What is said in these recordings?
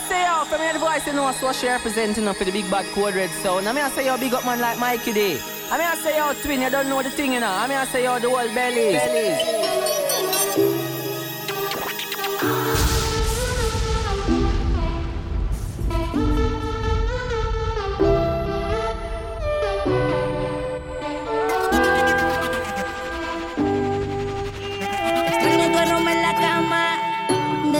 I say oh, yo, from the voice you know she representing for the big bad code red sound. I mean I say yo, big up man like Mikey D. I mean I say yo, twin, you don't know the thing you know. I mean I say yo, the whole belly.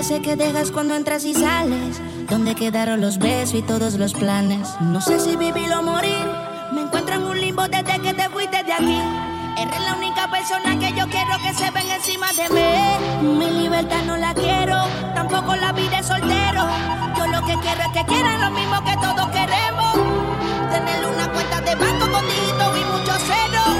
sé que dejas cuando entras y sales. ¿Dónde quedaron los besos y todos los planes? No sé si vivir o morir. Me encuentro en un limbo desde que te fuiste de aquí. Eres la única persona que yo quiero que se ven encima de mí. Mi libertad no la quiero, tampoco la vida de soltero. Yo lo que quiero es que quieran lo mismo que todos queremos. Tener una cuenta de banco con dígitos y mucho cero.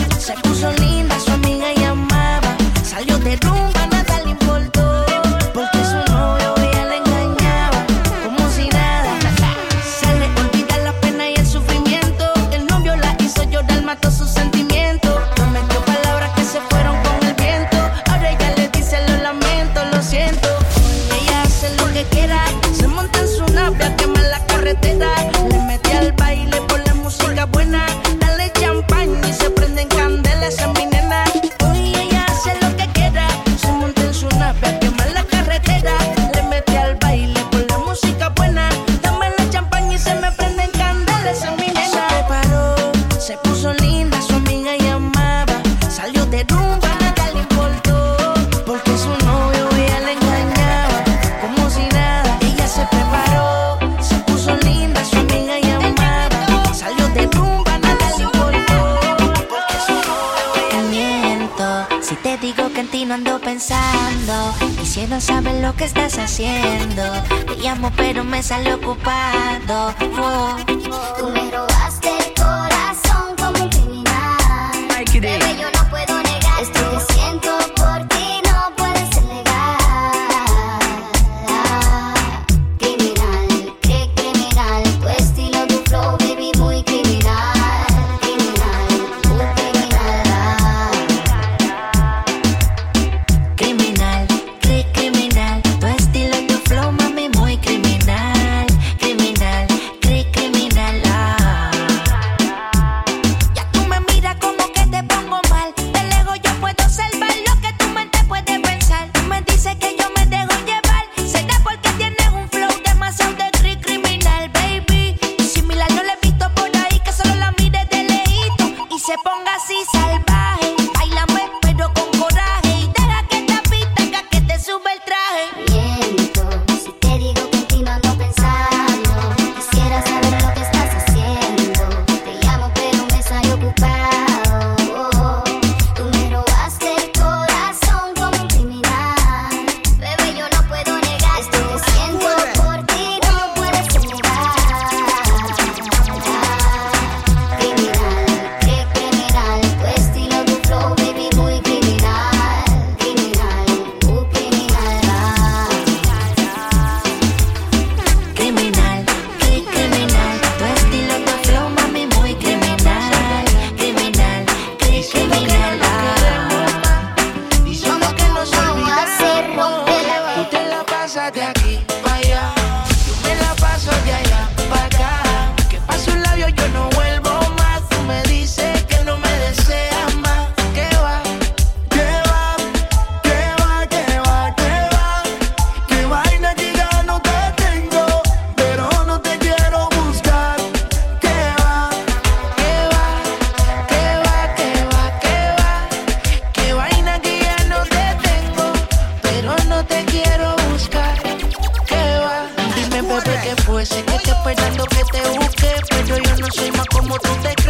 que fuese, que esté esperando que te busque, pero yo no soy más como tú te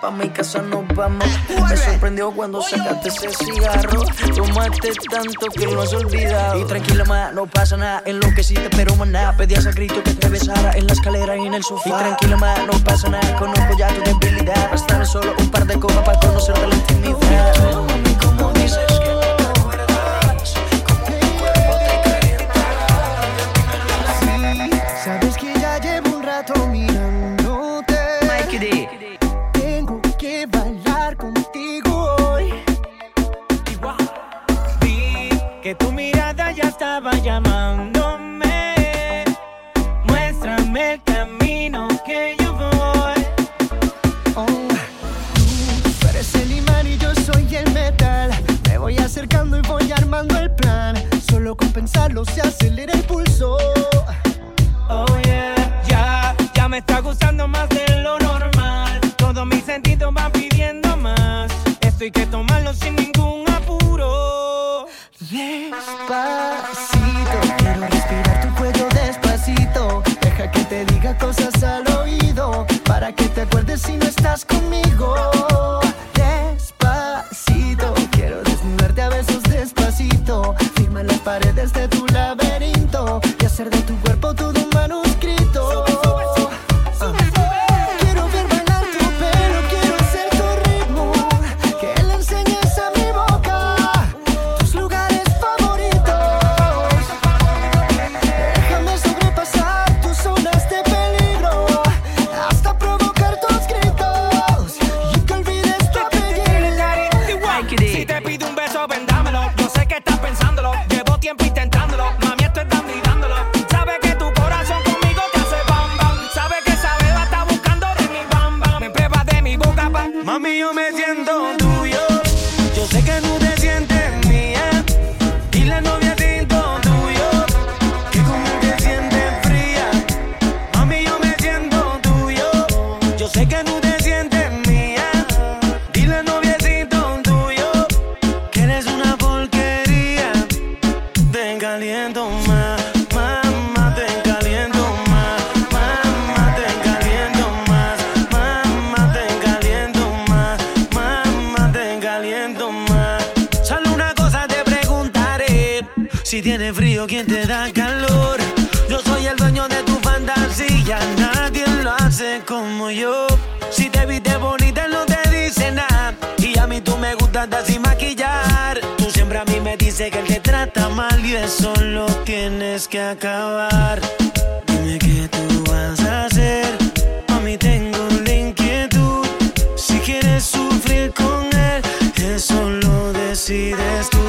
pa' mi casa nos vamos. Me sorprendió cuando sacaste ese cigarro. Tomaste tanto que lo has olvidado. Y tranquila, ma, no pasa nada. En lo que sí te pero nada. Pedías a grito que te besara en la escalera y en el sofá. Y tranquila, ma, no pasa nada. Conozco ya tu debilidad. Bastan solo un par de copas para conocerte la intimidad. si Dice que él te trata mal y eso lo tienes que acabar. Dime qué tú vas a hacer. A mí tengo la inquietud. Si quieres sufrir con él, eso lo decides tú.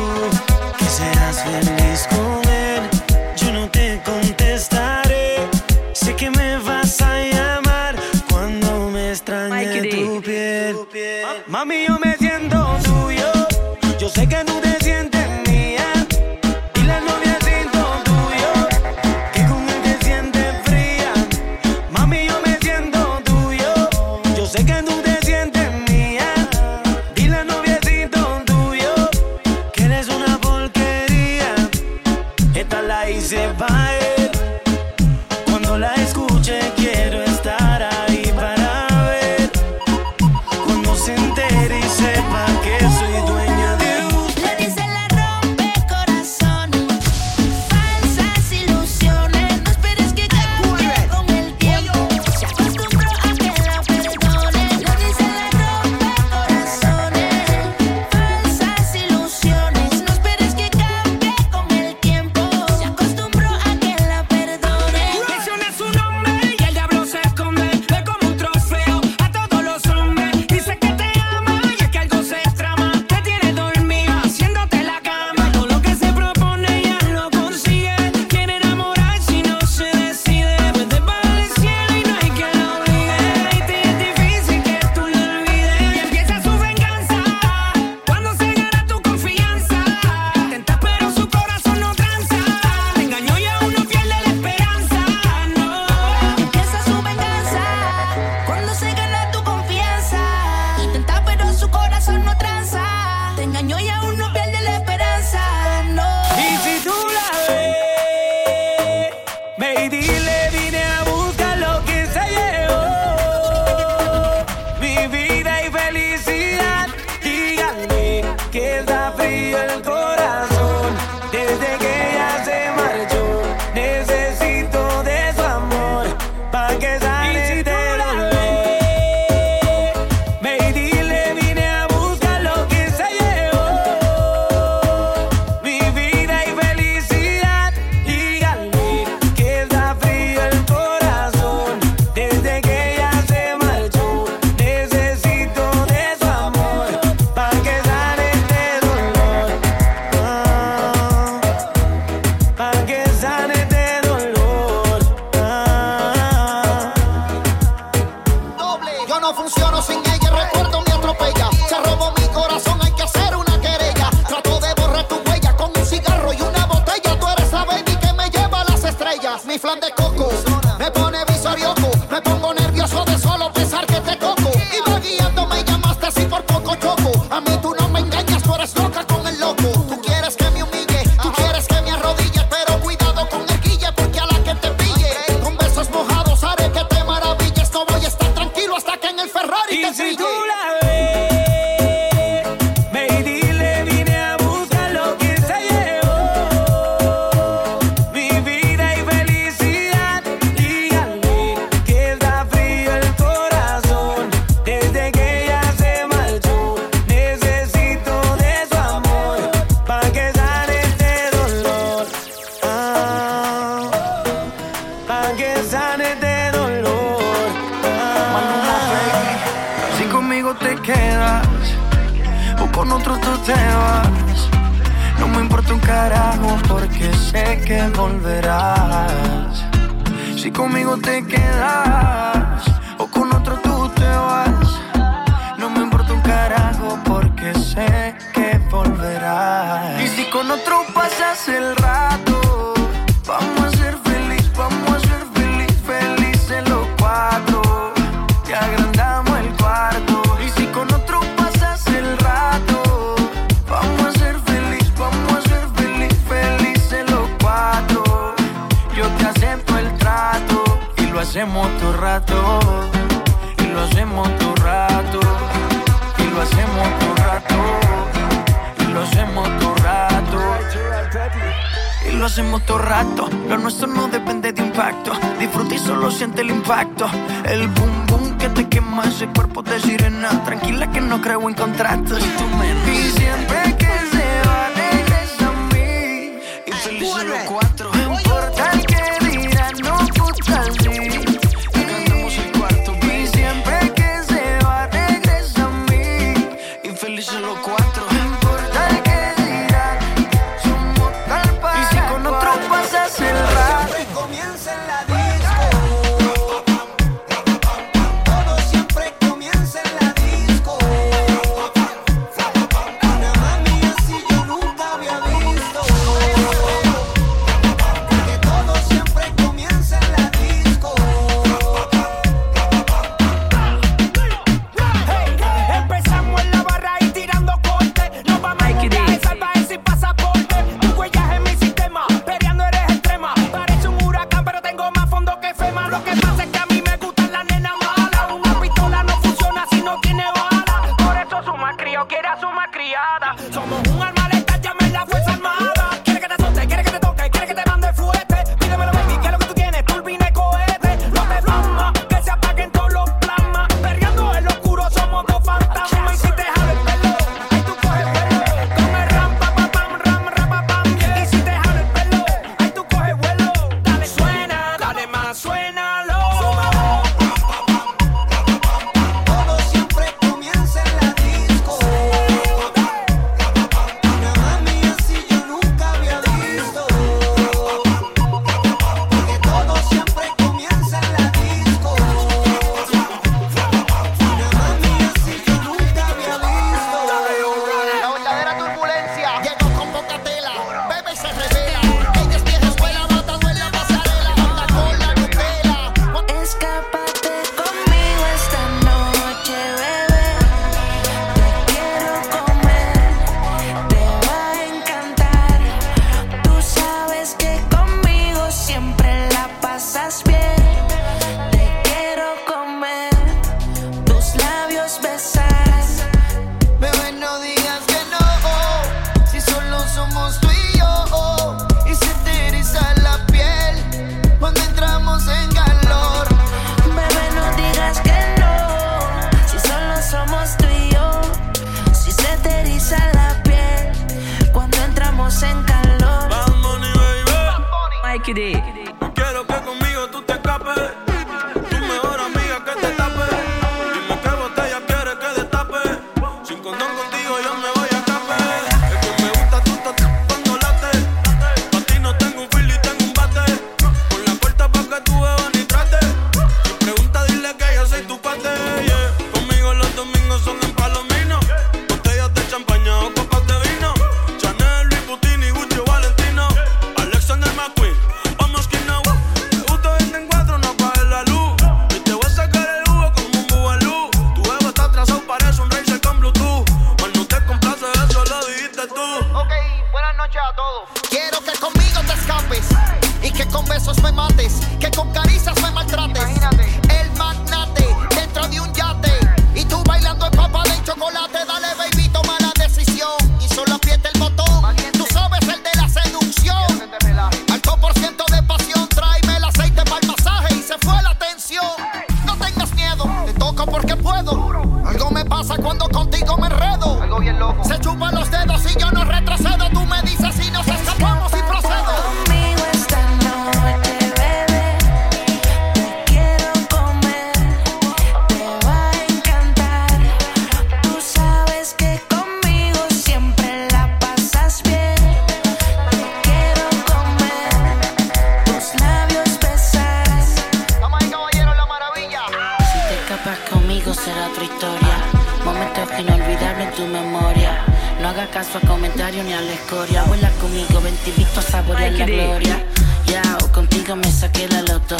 pa' saborear la gloria. Yao, contigo me saqué la loto.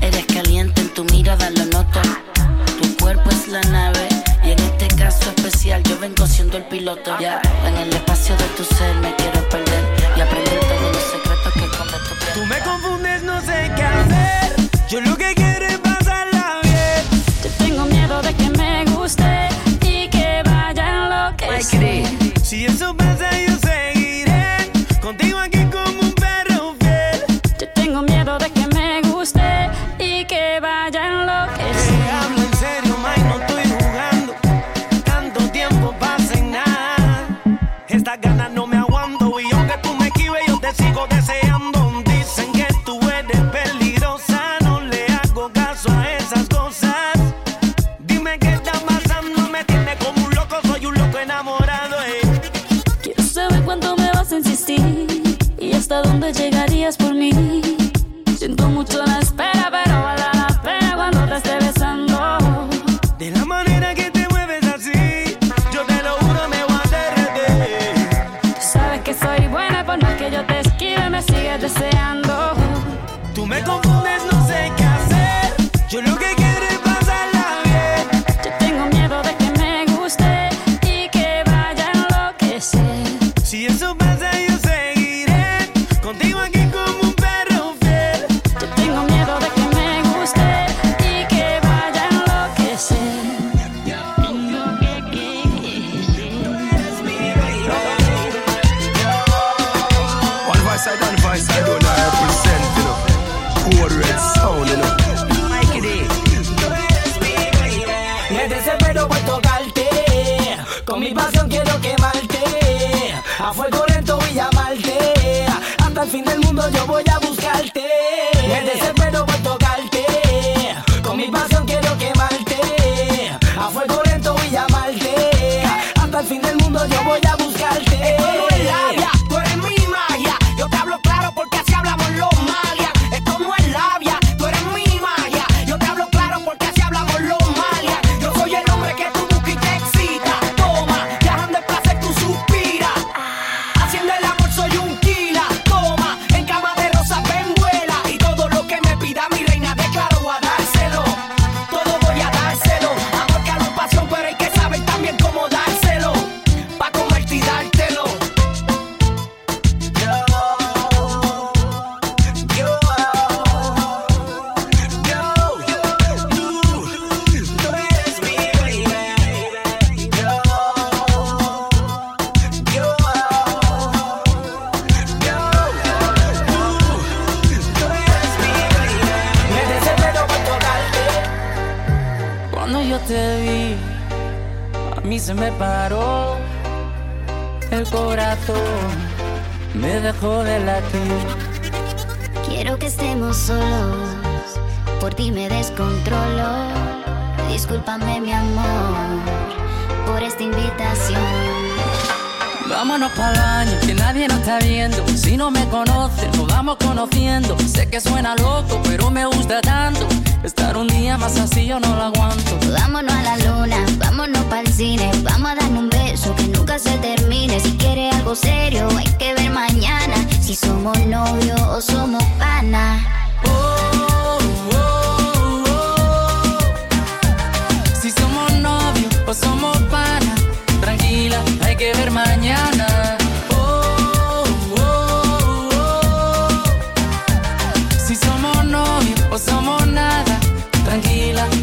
Eres caliente en tu mirada, lo noto. Tu cuerpo es la nave. Y en este caso especial, yo vengo siendo el piloto. Ya, en el espacio de tu ser me quiero perder. Y aprender todos los secretos que esconde tu. Tú me confundes, no sé qué hacer. Yo lo que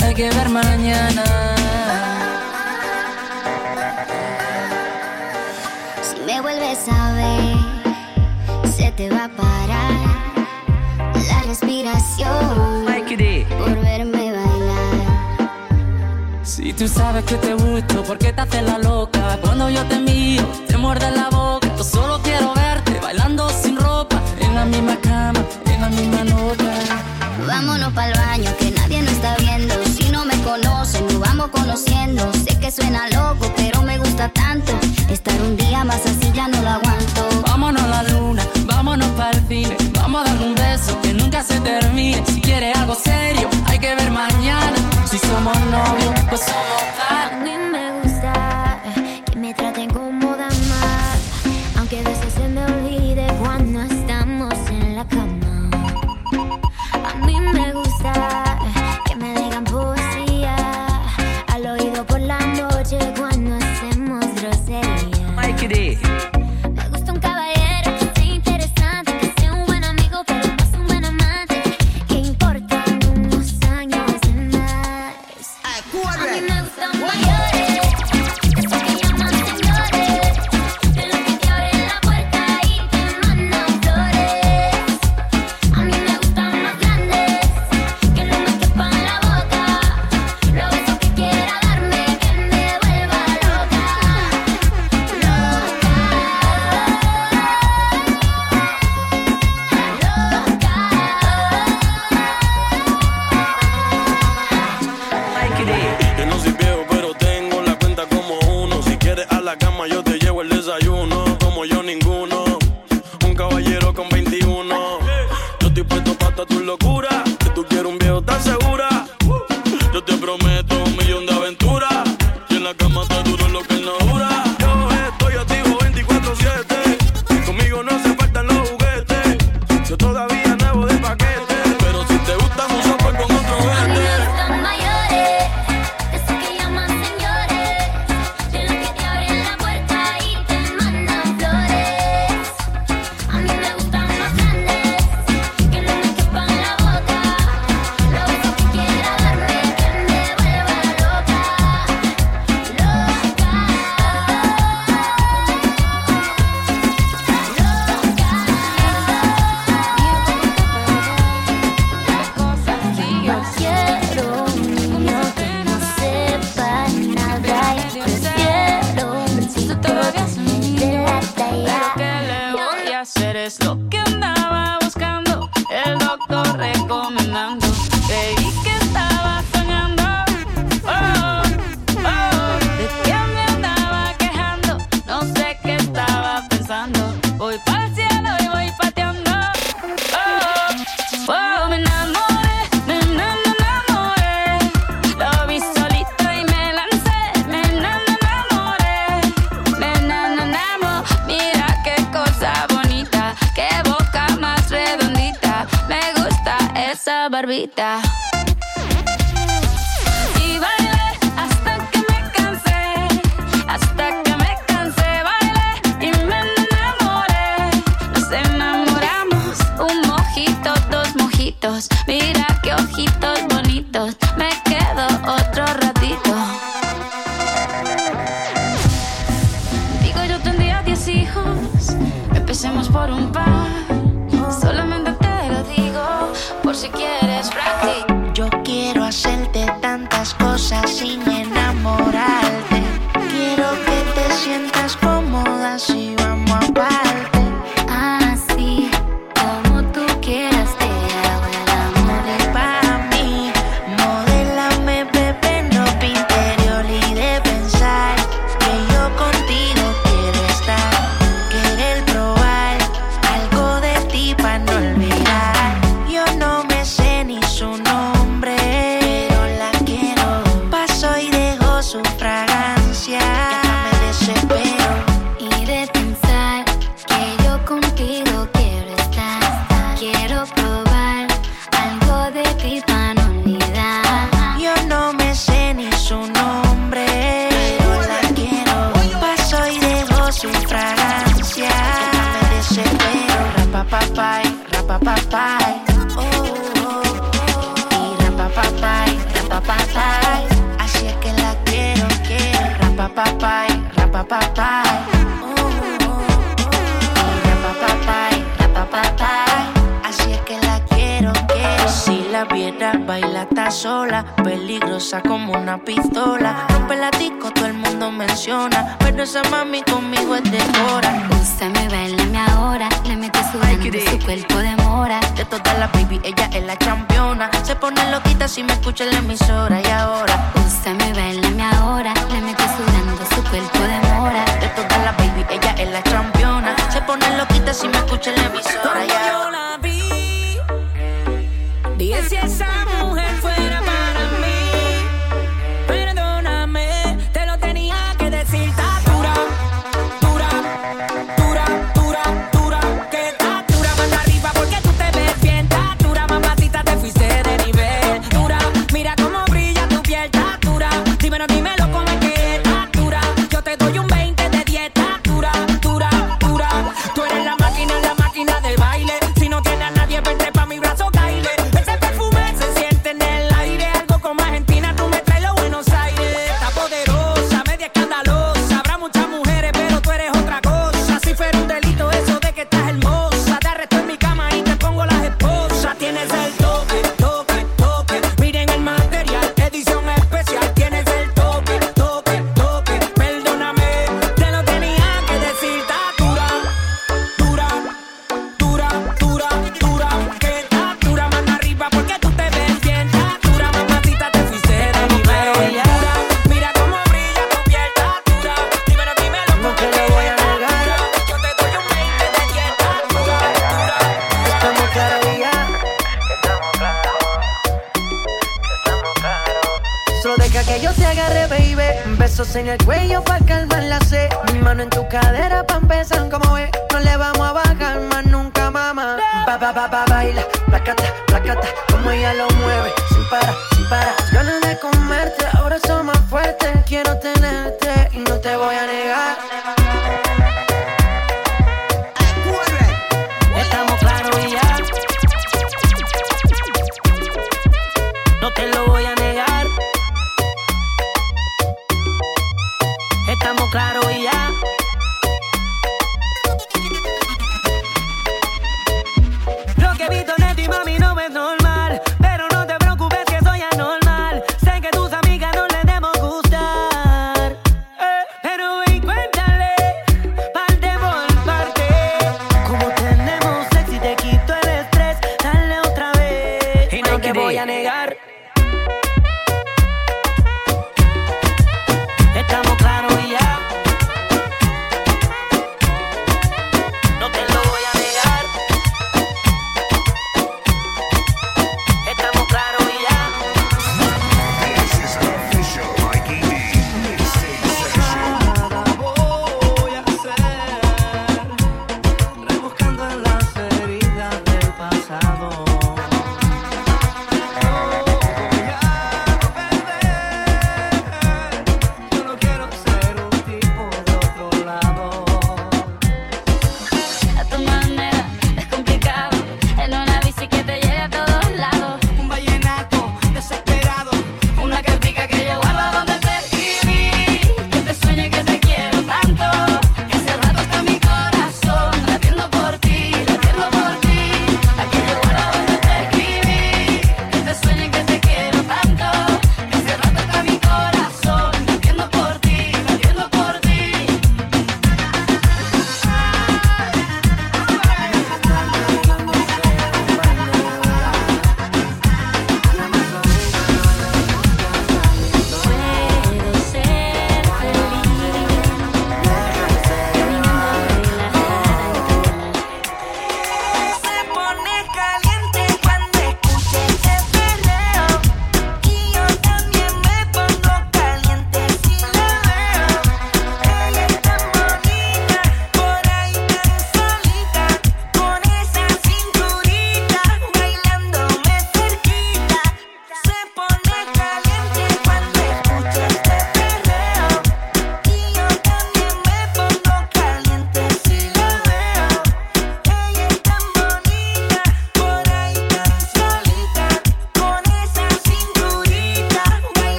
hay que ver mañana. Si me vuelves a ver, se te va a parar la respiración por verme bailar. Si tú sabes que te gusto, ¿por qué te haces la loca? Cuando yo te miro, te muerde la boca. Yo solo quiero verte bailando sin ropa, en la misma cama, en la misma nota. Vámonos para el baño que suena loco, pero me gusta tanto. Estar un día más así ya no lo aguanto. Vámonos a la luna, vámonos para el cine. Vamos a dar un beso que nunca se termine. Si quieres algo serio, hay que ver mañana. Si somos novios, pues somos la cama si vamos.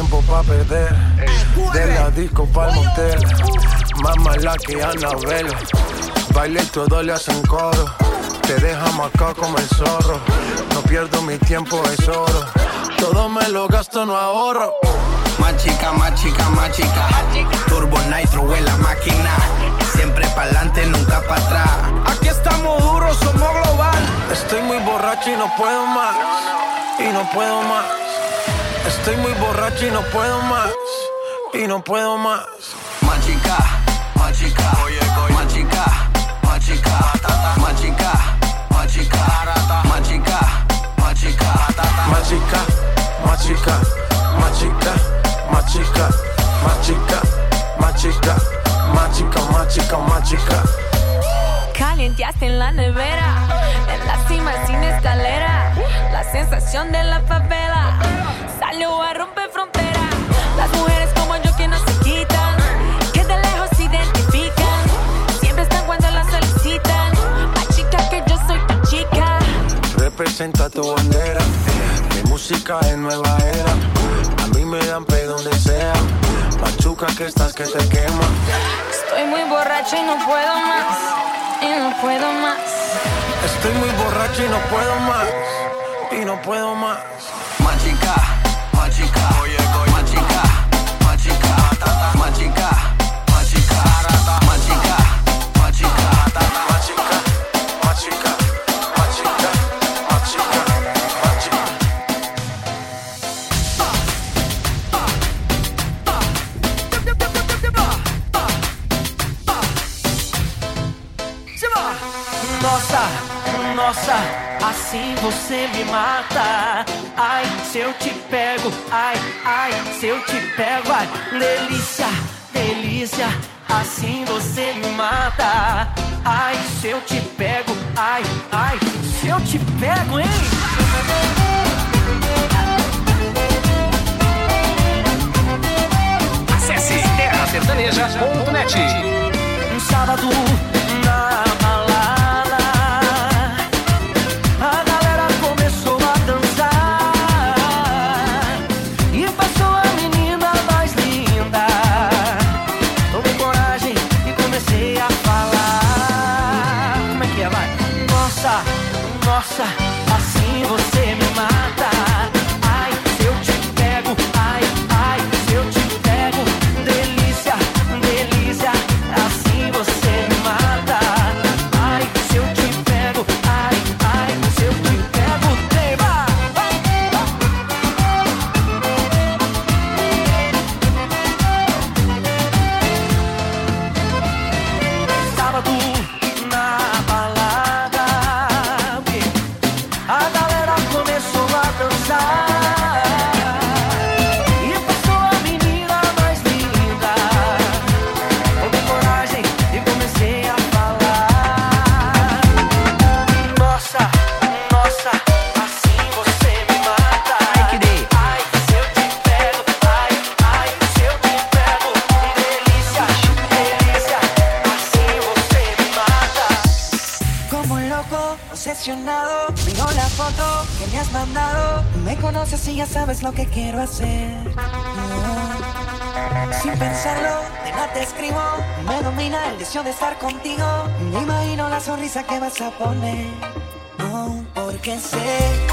tiempo para perder. De la disco para el motel. Más mala que Anabel. Baile y todo le hacen coro. Te deja marcado como el zorro. No pierdo mi tiempo, es oro. Todo me lo gasto, no ahorro. Más chica, más chica, más chica. Turbo Nitro en la máquina. Siempre pa'lante, nunca para atrás. Aquí estamos duros, somos global. Estoy muy borracho y no puedo más. Y no puedo más Estoy muy borracho y no puedo más. Y no puedo más. Machica, machica, machica, machica, machica, machica, machica, machica, machica, machica, machica, machica, machica, machica, machica, machica, machica calienteaste en la nevera. En la cima sin escalera, la sensación de la favela salió a romper frontera. Las mujeres como yo que no se quitan, que de lejos se identifican. Siempre están cuando las solicitan. La chica que yo soy tu chica. Representa tu bandera, mi música es nueva era. A mí me dan pe donde sea. Machuca que estás que te quema. Estoy muy borracho y no puedo más y no puedo más. Estoy muy borracho y no puedo más. Y no puedo más. Más Nossa, assim você me mata. Ai, se eu te pego, ai, ai, se eu te pego, ai, delícia, delícia, assim você me mata. Ai, se eu te pego, ai, ai, se eu te pego, hein? Acesse terrasertaneja.net. Um sábado de estar contigo. Me imagino la sonrisa que vas a poner. Oh, porque sé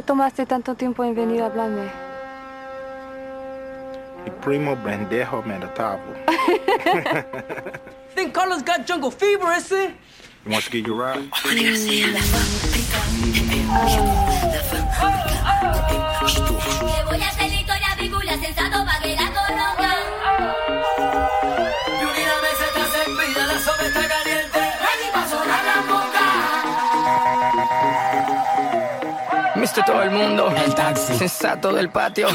qué tomaste tanto tiempo en venir a hablarme? El primo Brendejo me tabo. Think Carlos got jungle fever, ese. You want to get your ride? Oh, todo el mundo. El taxi. Sensato del patio.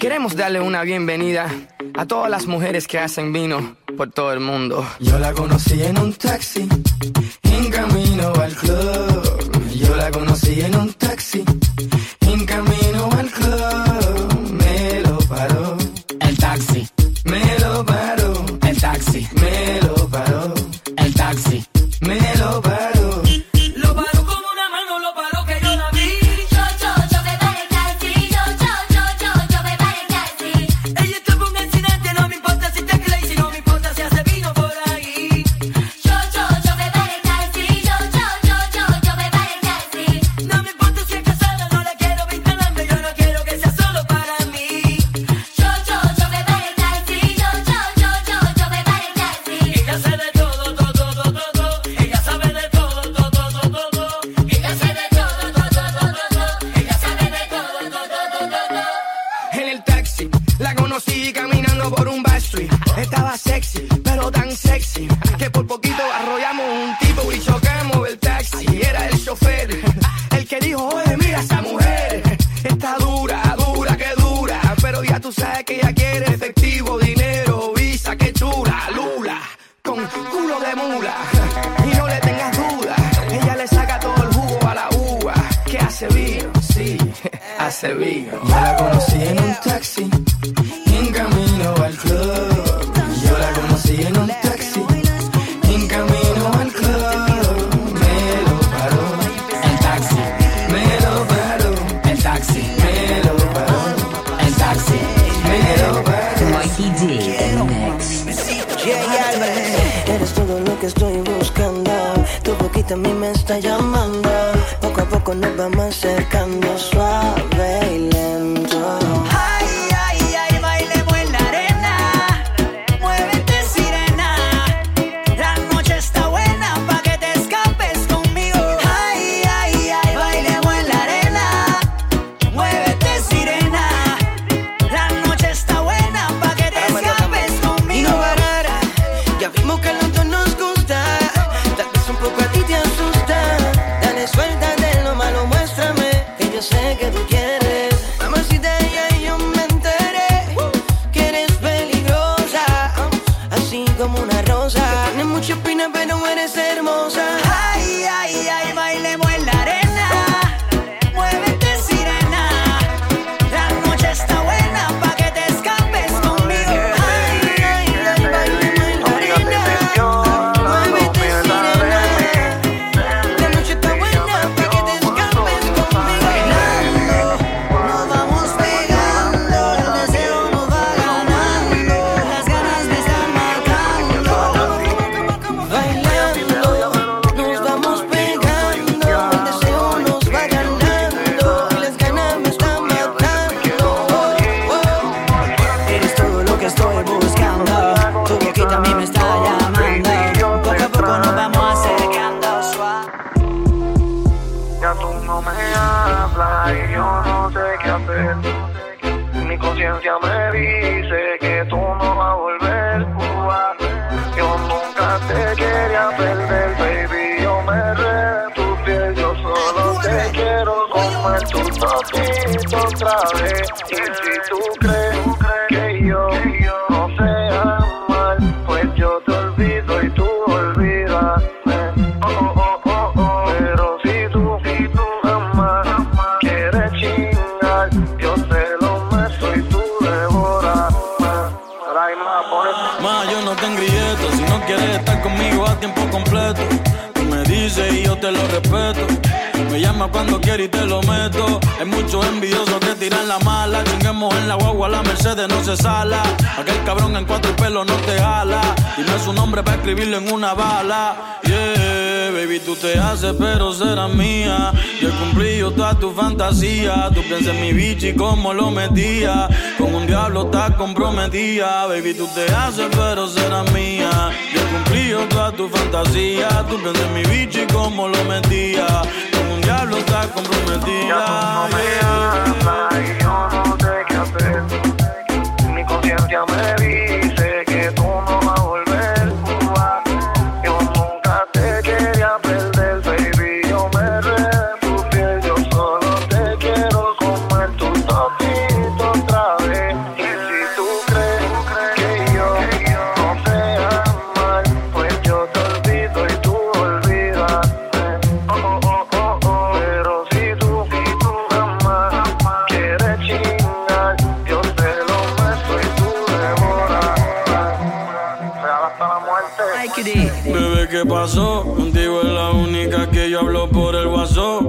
Queremos darle una bienvenida a todas las mujeres que hacen vino por todo el mundo. Yo la conocí en un taxi, en camino al club. Yo la conocí en un taxi mira esa mujer, está dura, dura, que dura. Pero ya tú sabes que ella quiere efectivo, dinero, visa, que chula, lula, con culo de mula. Y no le tengas duda, ella le saca todo el jugo a la uva. Que hace vino, sí, hace vino. Yo la conocí en un taxi a mí me está llamando. Poco a poco nos vamos acercando Y si tú crees que yo no sé amar, pues yo te olvido y tú olvídame. Oh, oh, oh, oh. Pero si tú, si tú jamás quieres chingar, yo te lo meto y tú devoras. Ma, yo no te engrilleto si no quieres estar conmigo a tiempo completo. Tú me dices y yo te lo respeto. Cuando quiere y te lo meto. Hay muchos envidiosos que tiran la mala. Chinguemos en la guagua, la Mercedes no se sala. Aquel cabrón en cuatro pelos no te jala. Dime su nombre para escribirlo en una bala. Yeah, baby, tú te haces, pero serás mía. Yo he cumplido toda tu fantasía. Tú piensas en mi bicho y cómo lo metía. Con un diablo estás comprometida. Baby, tú te haces, pero serás mía. Yo he cumplido toda tu fantasía. Tú piensas en mi bicho y cómo lo metía. Diablo estás comprometida. hablas y yo no sé qué hacer. Mi conciencia me dice muerte. Bebé, ¿qué pasó? Contigo es la única que yo hablo por el WhatsApp.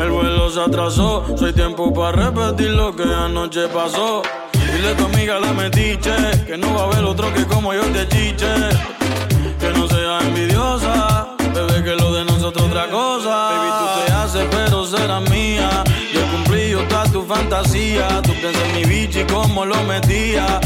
El vuelo se atrasó, soy tiempo para repetir lo que anoche pasó. Dile a tu amiga la metiche, que no va a haber otro que como yo te chiche. Que no sea envidiosa, bebé, que lo de nosotros otra cosa. Baby, tú te haces, pero serás mía. Yo he cumplido toda tu fantasía. Tú piensas en mi bicho y cómo lo metía.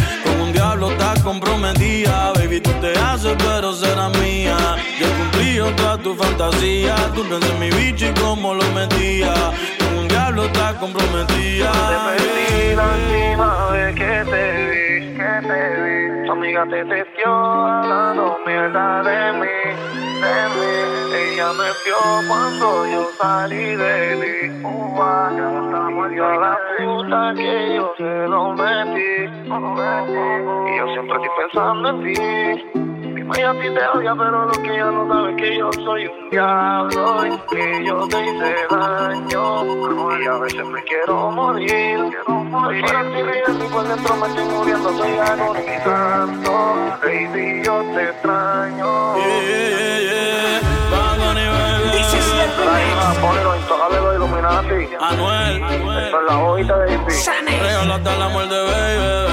Un diablo estás comprometida. Baby, tú te haces, pero serás mía. Yo he cumplido toda tu fantasía. Tú piensas en mi bicho y cómo lo metía. Con un diablo estás comprometida. Te perdí la última vez que te vi, que te vi. Tu amiga te testió hablando mierda de mí, Ella me vio cuando yo salí de ti. Ua, y a la puta que yo se lo metí. Y yo siempre estoy pensando en ti. Mi a ti te odia, pero lo que ella no sabe es que yo soy un diablo y que yo te hice daño. Y a veces me quiero morir. Estoy para ti riendo y por dentro me estoy muriendo, estoy agonizando. Baby, yo te extraño. Ponelo intocable los Illuminati. Anuel, Esto es la hojita de hippie. Regala hasta la muerte, baby.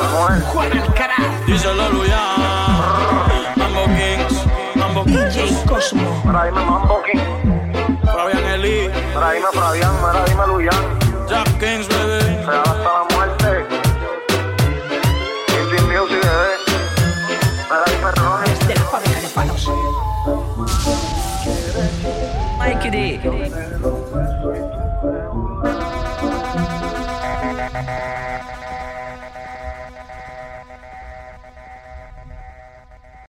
Anuel. Juan el cara. Díselo, Luya. Mambo Kings. Mambo Kings. Cosmo. Mira, dime Mambo King. Fabián Eli. Mira, dime Fabián. Mira, dime Luyan. Jack Kings,